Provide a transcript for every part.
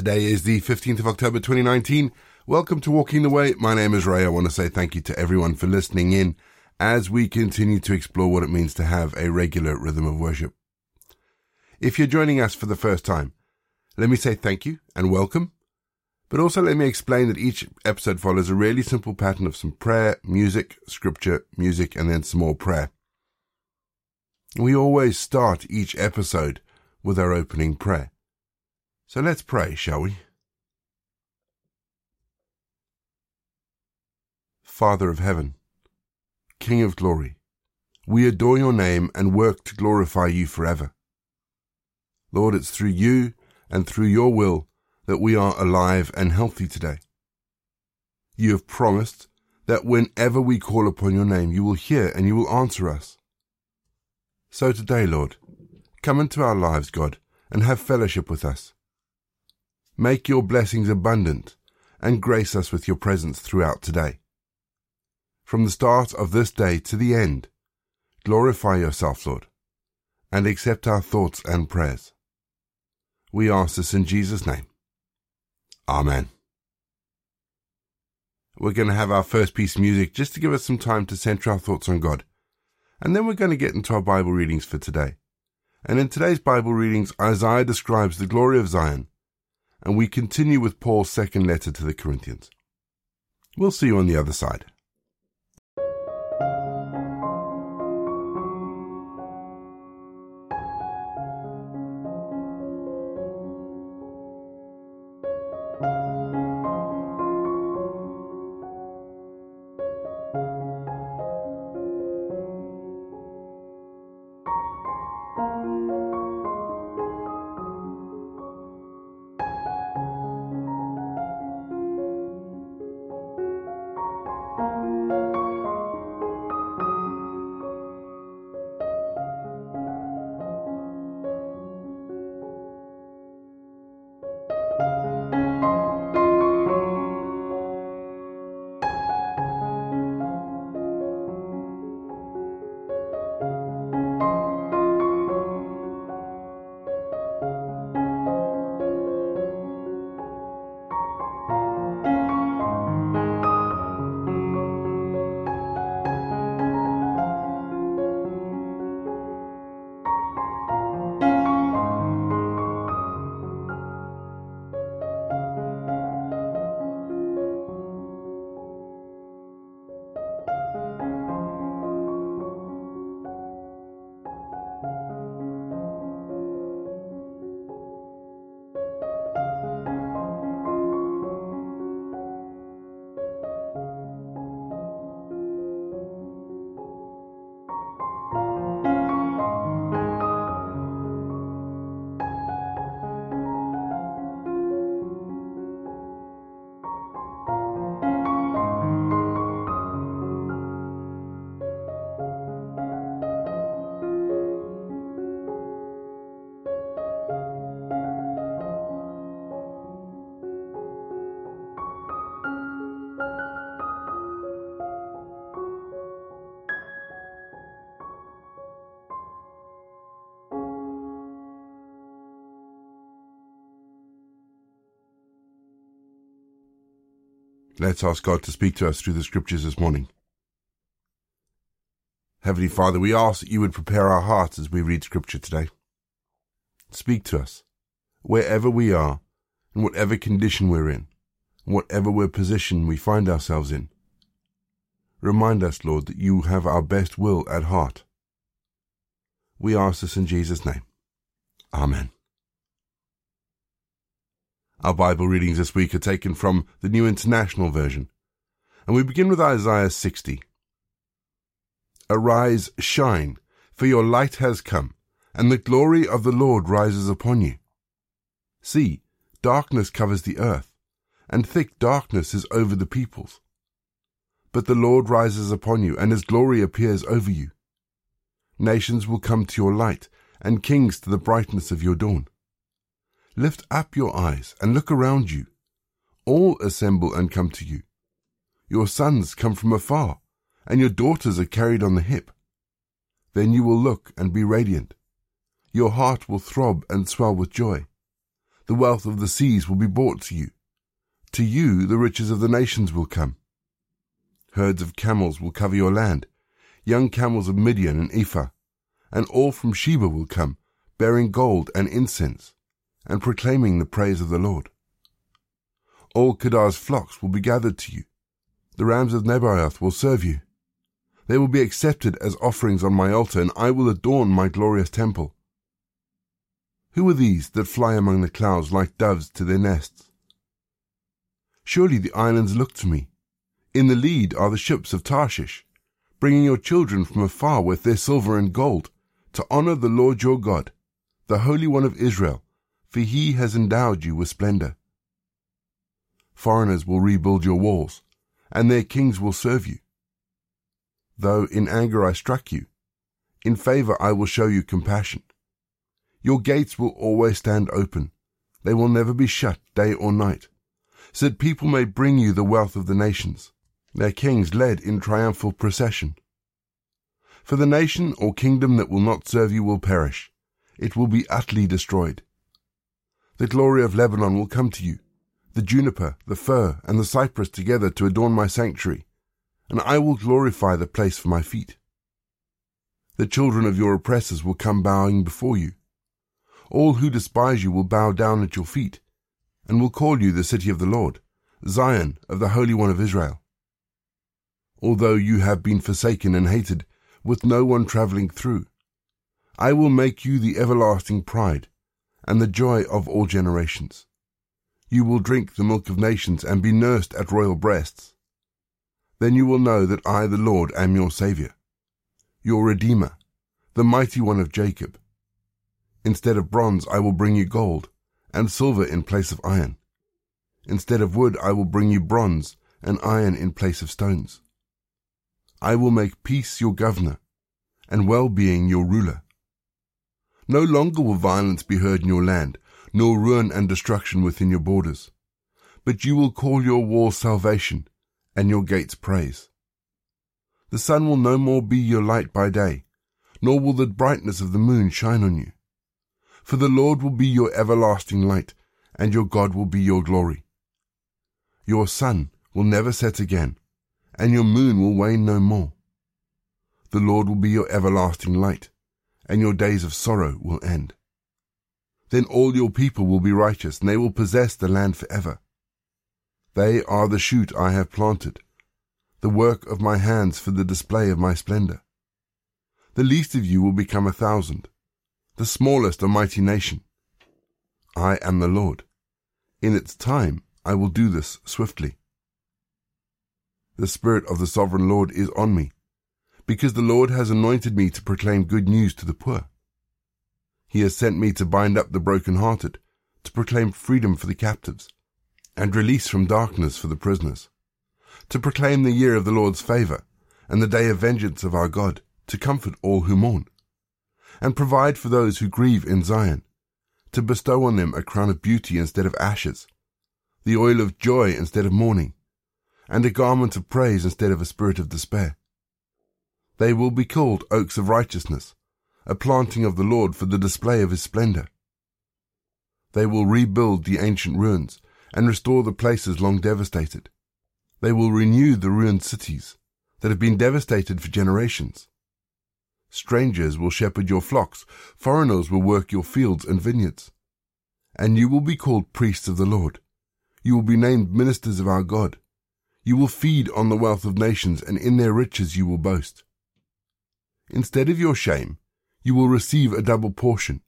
Today is the 15th of October 2019. Welcome to Walking the Way. My name is Ray. I want to say thank you to everyone for listening in as we continue to explore what it means to have a regular rhythm of worship. If you're joining us for the first time, let me say thank you and welcome. But also let me explain that each episode follows a really simple pattern of some prayer, music, scripture, music, and then some more prayer. We always start each episode with our opening prayer. So let's pray, shall we? Father of heaven, King of glory, we adore your name and work to glorify you forever. Lord, it's through you and through your will that we are alive and healthy today. You have promised that whenever we call upon your name, you will hear and you will answer us. So today, Lord, come into our lives, God, and have fellowship with us. Make your blessings abundant and grace us with your presence throughout today. From the start of this day to the end, glorify yourself, Lord, and accept our thoughts and prayers. We ask this in Jesus' name. Amen. We're going to have our first piece of music just to give us some time to center our thoughts on God. And then we're going to get into our Bible readings for today. And in today's Bible readings, Isaiah describes the glory of Zion and we continue with Paul's second letter to the Corinthians. We'll see you on the other side. Let's ask God to speak to us through the scriptures this morning. Heavenly Father, we ask that you would prepare our hearts as we read scripture today. Speak to us, wherever we are, in whatever condition we're in, whatever we're position we find ourselves in. Remind us, Lord, that you have our best will at heart. We ask this in Jesus' name. Amen. Our Bible readings this week are taken from the New International Version, and we begin with Isaiah 60. Arise, shine, for your light has come, and the glory of the Lord rises upon you. See, darkness covers the earth, and thick darkness is over the peoples. But the Lord rises upon you, and his glory appears over you. Nations will come to your light, and kings to the brightness of your dawn. Lift up your eyes and look around you. All assemble and come to you. Your sons come from afar, and your daughters are carried on the hip. Then you will look and be radiant. Your heart will throb and swell with joy. The wealth of the seas will be brought to you. To you the riches of the nations will come. Herds of camels will cover your land, young camels of Midian and Ephah, and all from Sheba will come, bearing gold and incense, and proclaiming the praise of the Lord. All Kedar's flocks will be gathered to you. The rams of Nebaioth will serve you. They will be accepted as offerings on my altar, and I will adorn my glorious temple. Who are these that fly among the clouds like doves to their nests? Surely the islands look to me. In the lead are the ships of Tarshish, bringing your children from afar with their silver and gold, to honor the Lord your God, the Holy One of Israel, for he has endowed you with splendor. Foreigners will rebuild your walls, and their kings will serve you. Though in anger I struck you, in favor I will show you compassion. Your gates will always stand open. They will never be shut day or night, so that people may bring you the wealth of the nations, their kings led in triumphal procession. For the nation or kingdom that will not serve you will perish. It will be utterly destroyed. The glory of Lebanon will come to you, the juniper, the fir, and the cypress together to adorn my sanctuary, and I will glorify the place for my feet. The children of your oppressors will come bowing before you. All who despise you will bow down at your feet, and will call you the city of the Lord, Zion of the Holy One of Israel. Although you have been forsaken and hated, with no one travelling through, I will make you the everlasting pride, and the joy of all generations. You will drink the milk of nations, and be nursed at royal breasts. Then you will know that I, the Lord, am your Saviour, your Redeemer, the mighty one of Jacob. Instead of bronze I will bring you gold, and silver in place of iron. Instead of wood I will bring you bronze, and iron in place of stones. I will make peace your governor, and well-being your ruler. No longer will violence be heard in your land, nor ruin and destruction within your borders. But you will call your walls salvation, and your gates praise. The sun will no more be your light by day, nor will the brightness of the moon shine on you. For the Lord will be your everlasting light, and your God will be your glory. Your sun will never set again, and your moon will wane no more. The Lord will be your everlasting light, and your days of sorrow will end. Then all your people will be righteous, and they will possess the land forever. They are the shoot I have planted, the work of my hands for the display of my splendor. The least of you will become a thousand, the smallest a mighty nation. I am the Lord. In its time I will do this swiftly. The Spirit of the Sovereign Lord is on me, because the Lord has anointed me to proclaim good news to the poor. He has sent me to bind up the broken-hearted, to proclaim freedom for the captives, and release from darkness for the prisoners, to proclaim the year of the Lord's favour, and the day of vengeance of our God, to comfort all who mourn, and provide for those who grieve in Zion, to bestow on them a crown of beauty instead of ashes, the oil of joy instead of mourning, and a garment of praise instead of a spirit of despair. They will be called oaks of righteousness, a planting of the Lord for the display of his splendor. They will rebuild the ancient ruins and restore the places long devastated. They will renew the ruined cities that have been devastated for generations. Strangers will shepherd your flocks, foreigners will work your fields and vineyards. And you will be called priests of the Lord. You will be named ministers of our God. You will feed on the wealth of nations, and in their riches you will boast. Instead of your shame, you will receive a double portion,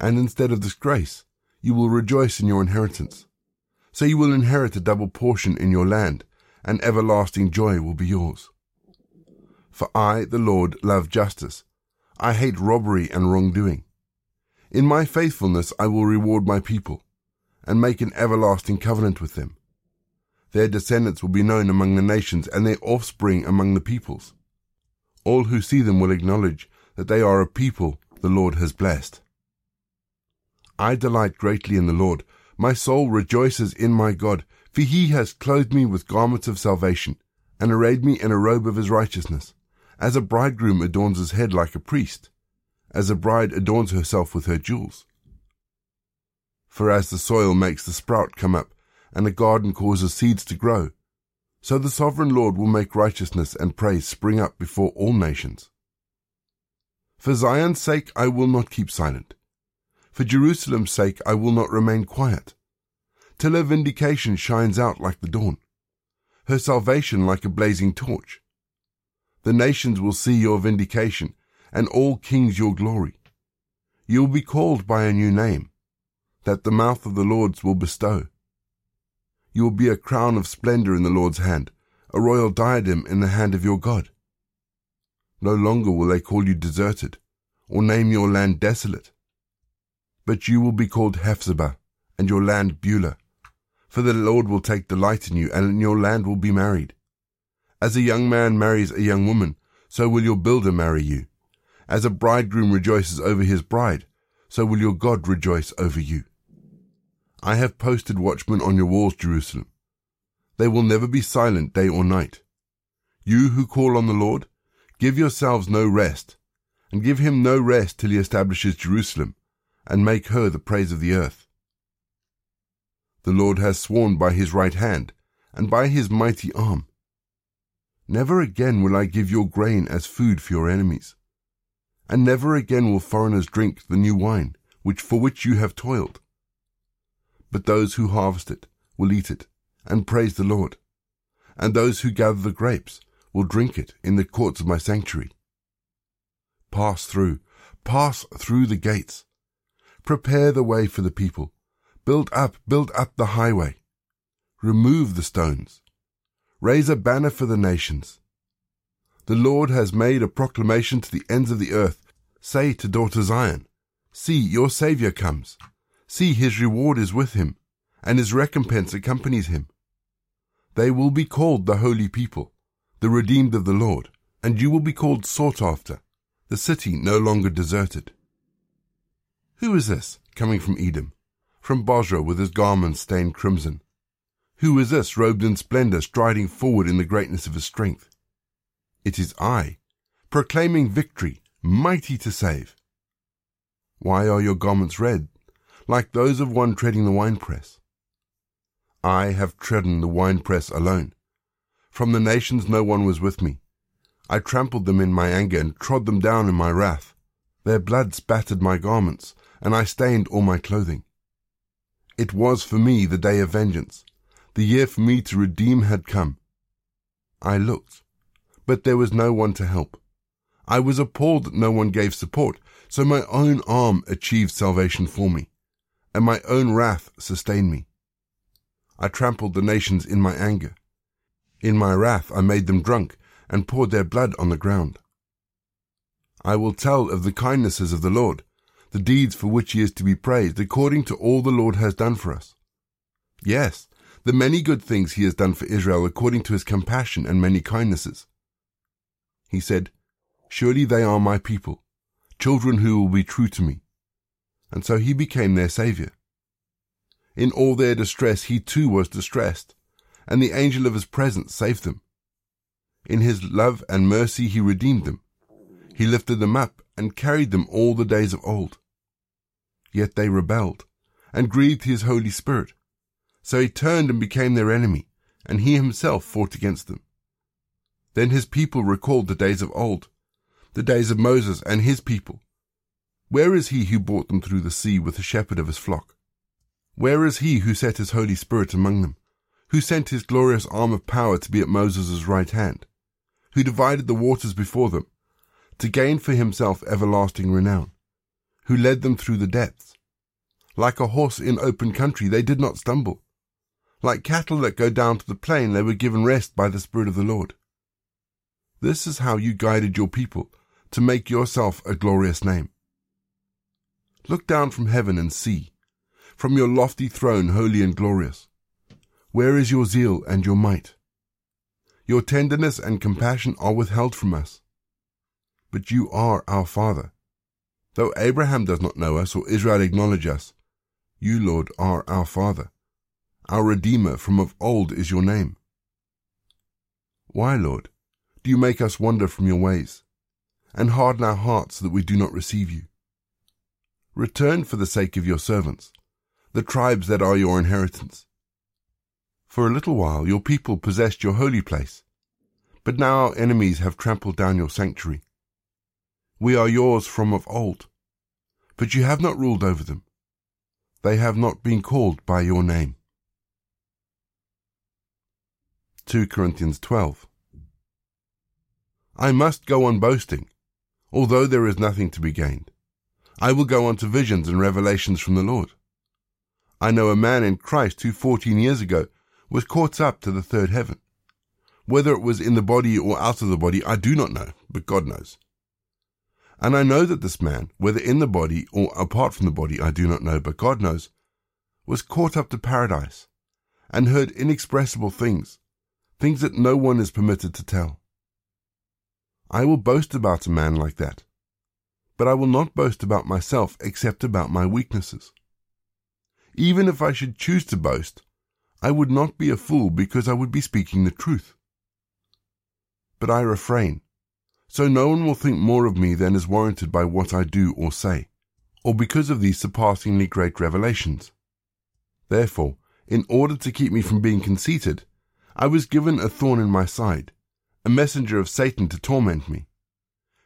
and instead of disgrace, you will rejoice in your inheritance. So you will inherit a double portion in your land, and everlasting joy will be yours. For I, the Lord, love justice. I hate robbery and wrongdoing. In my faithfulness I will reward my people, and make an everlasting covenant with them. Their descendants will be known among the nations, and their offspring among the peoples. All who see them will acknowledge that they are a people the Lord has blessed. I delight greatly in the Lord. My soul rejoices in my God, for he has clothed me with garments of salvation, and arrayed me in a robe of his righteousness as a bridegroom adorns his head like a priest, as a bride adorns herself with her jewels. For as the soil makes the sprout come up, and the garden causes seeds to grow, so the sovereign Lord will make righteousness and praise spring up before all nations. For Zion's sake I will not keep silent. For Jerusalem's sake I will not remain quiet, till her vindication shines out like the dawn, her salvation like a blazing torch. The nations will see your vindication, and all kings your glory. You will be called by a new name, that the mouth of the Lord's will bestow. You will be a crown of splendor in the Lord's hand, a royal diadem in the hand of your God. No longer will they call you deserted, or name your land desolate. But you will be called Hephzibah, and your land Beulah. For the Lord will take delight in you, and your land will be married. As a young man marries a young woman, so will your builder marry you. As a bridegroom rejoices over his bride, so will your God rejoice over you. I have posted watchmen on your walls, Jerusalem. They will never be silent day or night. You who call on the Lord, give yourselves no rest, and give him no rest till he establishes Jerusalem, and make her the praise of the earth. The Lord has sworn by his right hand, and by his mighty arm. Never again will I give your grain as food for your enemies, and never again will foreigners drink the new wine, which for which you have toiled but those who harvest it will eat it and praise the Lord. And those who gather the grapes will drink it in the courts of my sanctuary. Pass through, pass through the gates. Prepare the way for the people. Build up, build up the highway. Remove the stones. Raise a banner for the nations. The Lord has made a proclamation to the ends of the earth. Say to daughter Zion, See, your Saviour comes. See, his reward is with him, and his recompense accompanies him. They will be called the holy people, the redeemed of the Lord, and you will be called sought after, the city no longer deserted. Who is this coming from Edom, from Bozrah with his garments stained crimson? Who is this robed in splendor, striding forward in the greatness of his strength? It is I, proclaiming victory, mighty to save. Why are your garments red, like those of one treading the winepress. I have trodden the winepress alone. From the nations no one was with me. I trampled them in my anger and trod them down in my wrath. Their blood spattered my garments, and I stained all my clothing. It was for me the day of vengeance. The year for me to redeem had come. I looked, but there was no one to help. I was appalled that no one gave support, so my own arm achieved salvation for me and my own wrath sustained me. I trampled the nations in my anger. In my wrath I made them drunk and poured their blood on the ground. I will tell of the kindnesses of the Lord, the deeds for which he is to be praised, according to all the Lord has done for us. Yes, the many good things he has done for Israel according to his compassion and many kindnesses. He said, Surely they are my people, children who will be true to me and so he became their saviour. In all their distress he too was distressed, and the angel of his presence saved them. In his love and mercy he redeemed them. He lifted them up and carried them all the days of old. Yet they rebelled, and grieved his Holy Spirit. So he turned and became their enemy, and he himself fought against them. Then his people recalled the days of old, the days of Moses and his people, where is he who brought them through the sea with the shepherd of his flock? Where is he who set his Holy Spirit among them? Who sent his glorious arm of power to be at Moses' right hand? Who divided the waters before them, to gain for himself everlasting renown? Who led them through the depths? Like a horse in open country, they did not stumble. Like cattle that go down to the plain, they were given rest by the Spirit of the Lord. This is how you guided your people to make yourself a glorious name. Look down from heaven and see, from your lofty throne, holy and glorious. Where is your zeal and your might? Your tenderness and compassion are withheld from us. But you are our Father. Though Abraham does not know us or Israel acknowledge us, you, Lord, are our Father. Our Redeemer from of old is your name. Why, Lord, do you make us wander from your ways, and harden our hearts that we do not receive you? Return for the sake of your servants, the tribes that are your inheritance. For a little while your people possessed your holy place, but now our enemies have trampled down your sanctuary. We are yours from of old, but you have not ruled over them. They have not been called by your name. 2 Corinthians 12 I must go on boasting, although there is nothing to be gained. I will go on to visions and revelations from the Lord. I know a man in Christ who fourteen years ago was caught up to the third heaven. Whether it was in the body or out of the body, I do not know, but God knows. And I know that this man, whether in the body or apart from the body, I do not know, but God knows, was caught up to paradise and heard inexpressible things, things that no one is permitted to tell. I will boast about a man like that, but I will not boast about myself except about my weaknesses. Even if I should choose to boast, I would not be a fool because I would be speaking the truth. But I refrain, so no one will think more of me than is warranted by what I do or say, or because of these surpassingly great revelations. Therefore, in order to keep me from being conceited, I was given a thorn in my side, a messenger of Satan to torment me.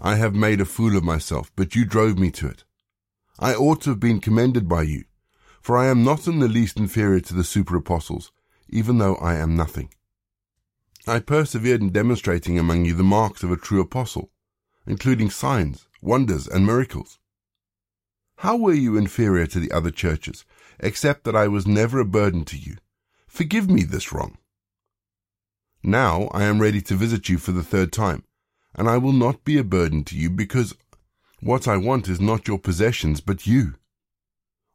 I have made a fool of myself, but you drove me to it. I ought to have been commended by you, for I am not in the least inferior to the super apostles, even though I am nothing. I persevered in demonstrating among you the marks of a true apostle, including signs, wonders, and miracles. How were you inferior to the other churches, except that I was never a burden to you? Forgive me this wrong. Now I am ready to visit you for the third time, and I will not be a burden to you because what I want is not your possessions, but you.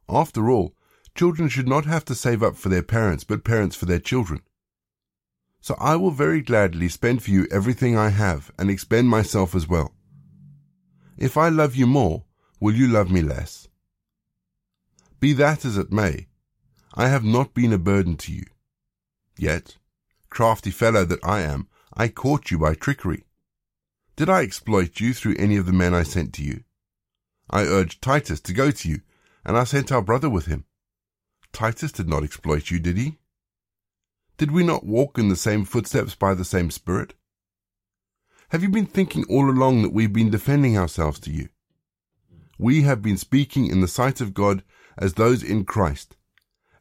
After all, children should not have to save up for their parents, but parents for their children. So I will very gladly spend for you everything I have and expend myself as well. If I love you more, will you love me less? Be that as it may, I have not been a burden to you. Yet, crafty fellow that I am, I caught you by trickery. Did I exploit you through any of the men I sent to you? I urged Titus to go to you, and I sent our brother with him. Titus did not exploit you, did he? Did we not walk in the same footsteps by the same Spirit? Have you been thinking all along that we've been defending ourselves to you? We have been speaking in the sight of God as those in Christ,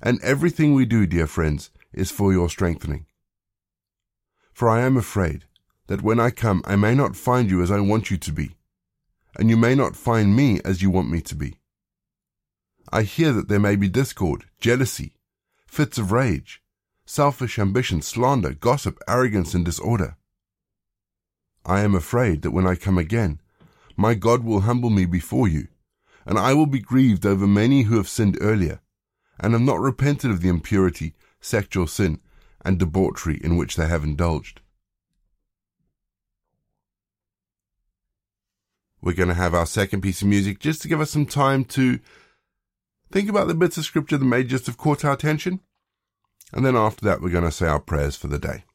and everything we do, dear friends, is for your strengthening. For I am afraid that when I come, I may not find you as I want you to be, and you may not find me as you want me to be. I hear that there may be discord, jealousy, fits of rage, selfish ambition, slander, gossip, arrogance, and disorder. I am afraid that when I come again, my God will humble me before you, and I will be grieved over many who have sinned earlier, and have not repented of the impurity, sexual sin, and debauchery in which they have indulged. We're going to have our second piece of music just to give us some time to think about the bits of scripture that may just have caught our attention. And then after that, we're going to say our prayers for the day.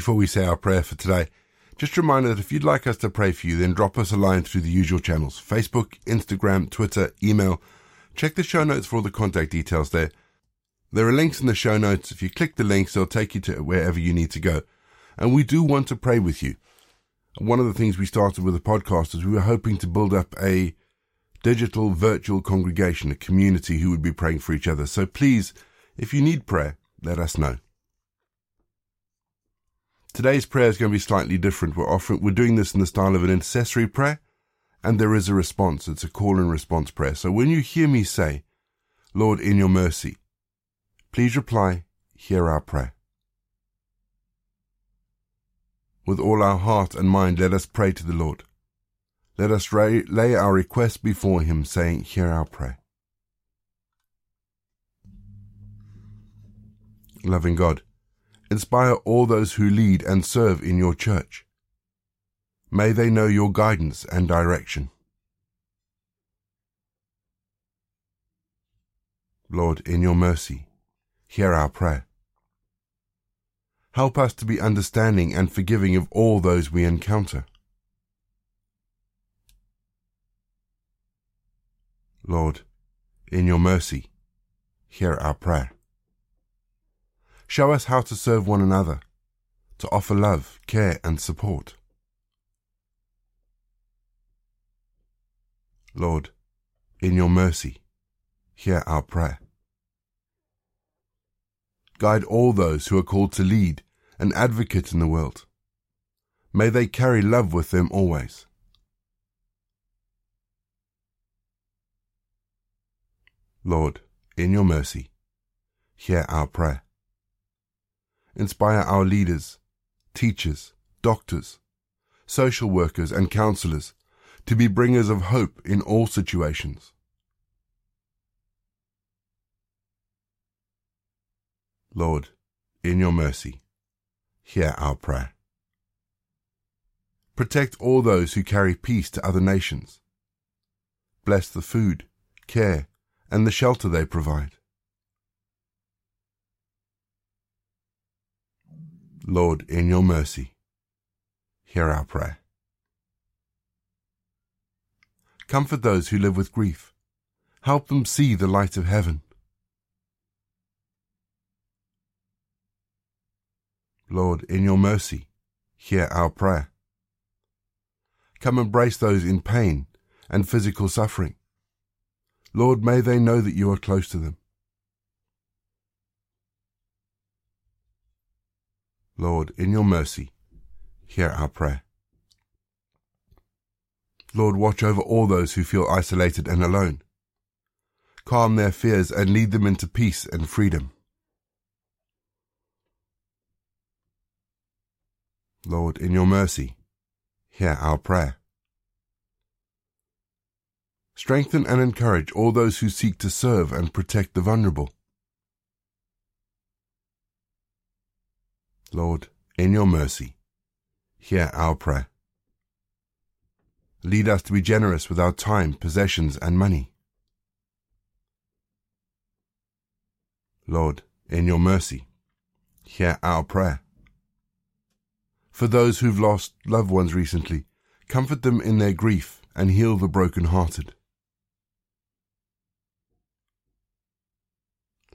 Before we say our prayer for today, just a reminder that if you'd like us to pray for you, then drop us a line through the usual channels Facebook, Instagram, Twitter, email. Check the show notes for all the contact details there. There are links in the show notes. If you click the links, they'll take you to wherever you need to go. And we do want to pray with you. One of the things we started with the podcast is we were hoping to build up a digital virtual congregation, a community who would be praying for each other. So please, if you need prayer, let us know. Today's prayer is going to be slightly different. We're offering, we're doing this in the style of an intercessory prayer, and there is a response. It's a call and response prayer. So when you hear me say, Lord, in your mercy, please reply, hear our prayer. With all our heart and mind, let us pray to the Lord. Let us lay our request before him, saying, Hear our prayer. Loving God, Inspire all those who lead and serve in your church. May they know your guidance and direction. Lord, in your mercy, hear our prayer. Help us to be understanding and forgiving of all those we encounter. Lord, in your mercy, hear our prayer. Show us how to serve one another, to offer love, care, and support. Lord, in your mercy, hear our prayer. Guide all those who are called to lead and advocate in the world. May they carry love with them always. Lord, in your mercy, hear our prayer inspire our leaders, teachers, doctors, social workers, and counselors to be bringers of hope in all situations. Lord, in your mercy, hear our prayer. Protect all those who carry peace to other nations. Bless the food, care, and the shelter they provide. Lord, in your mercy, hear our prayer. Comfort those who live with grief. Help them see the light of heaven. Lord, in your mercy, hear our prayer. Come embrace those in pain and physical suffering. Lord, may they know that you are close to them. Lord, in your mercy, hear our prayer. Lord, watch over all those who feel isolated and alone. Calm their fears and lead them into peace and freedom. Lord, in your mercy, hear our prayer. Strengthen and encourage all those who seek to serve and protect the vulnerable. Lord, in your mercy, hear our prayer. Lead us to be generous with our time, possessions, and money. Lord, in your mercy, hear our prayer. For those who've lost loved ones recently, comfort them in their grief and heal the broken-hearted.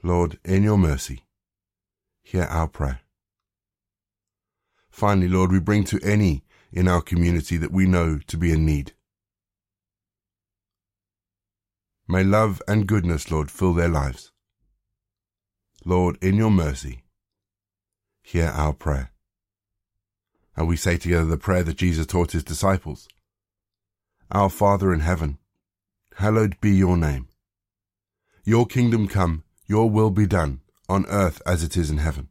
Lord, in your mercy, hear our prayer. Finally, Lord, we bring to any in our community that we know to be in need. May love and goodness, Lord, fill their lives. Lord, in your mercy, hear our prayer. And we say together the prayer that Jesus taught his disciples. Our Father in heaven, hallowed be your name. Your kingdom come, your will be done, on earth as it is in heaven.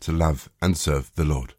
to love and serve the Lord.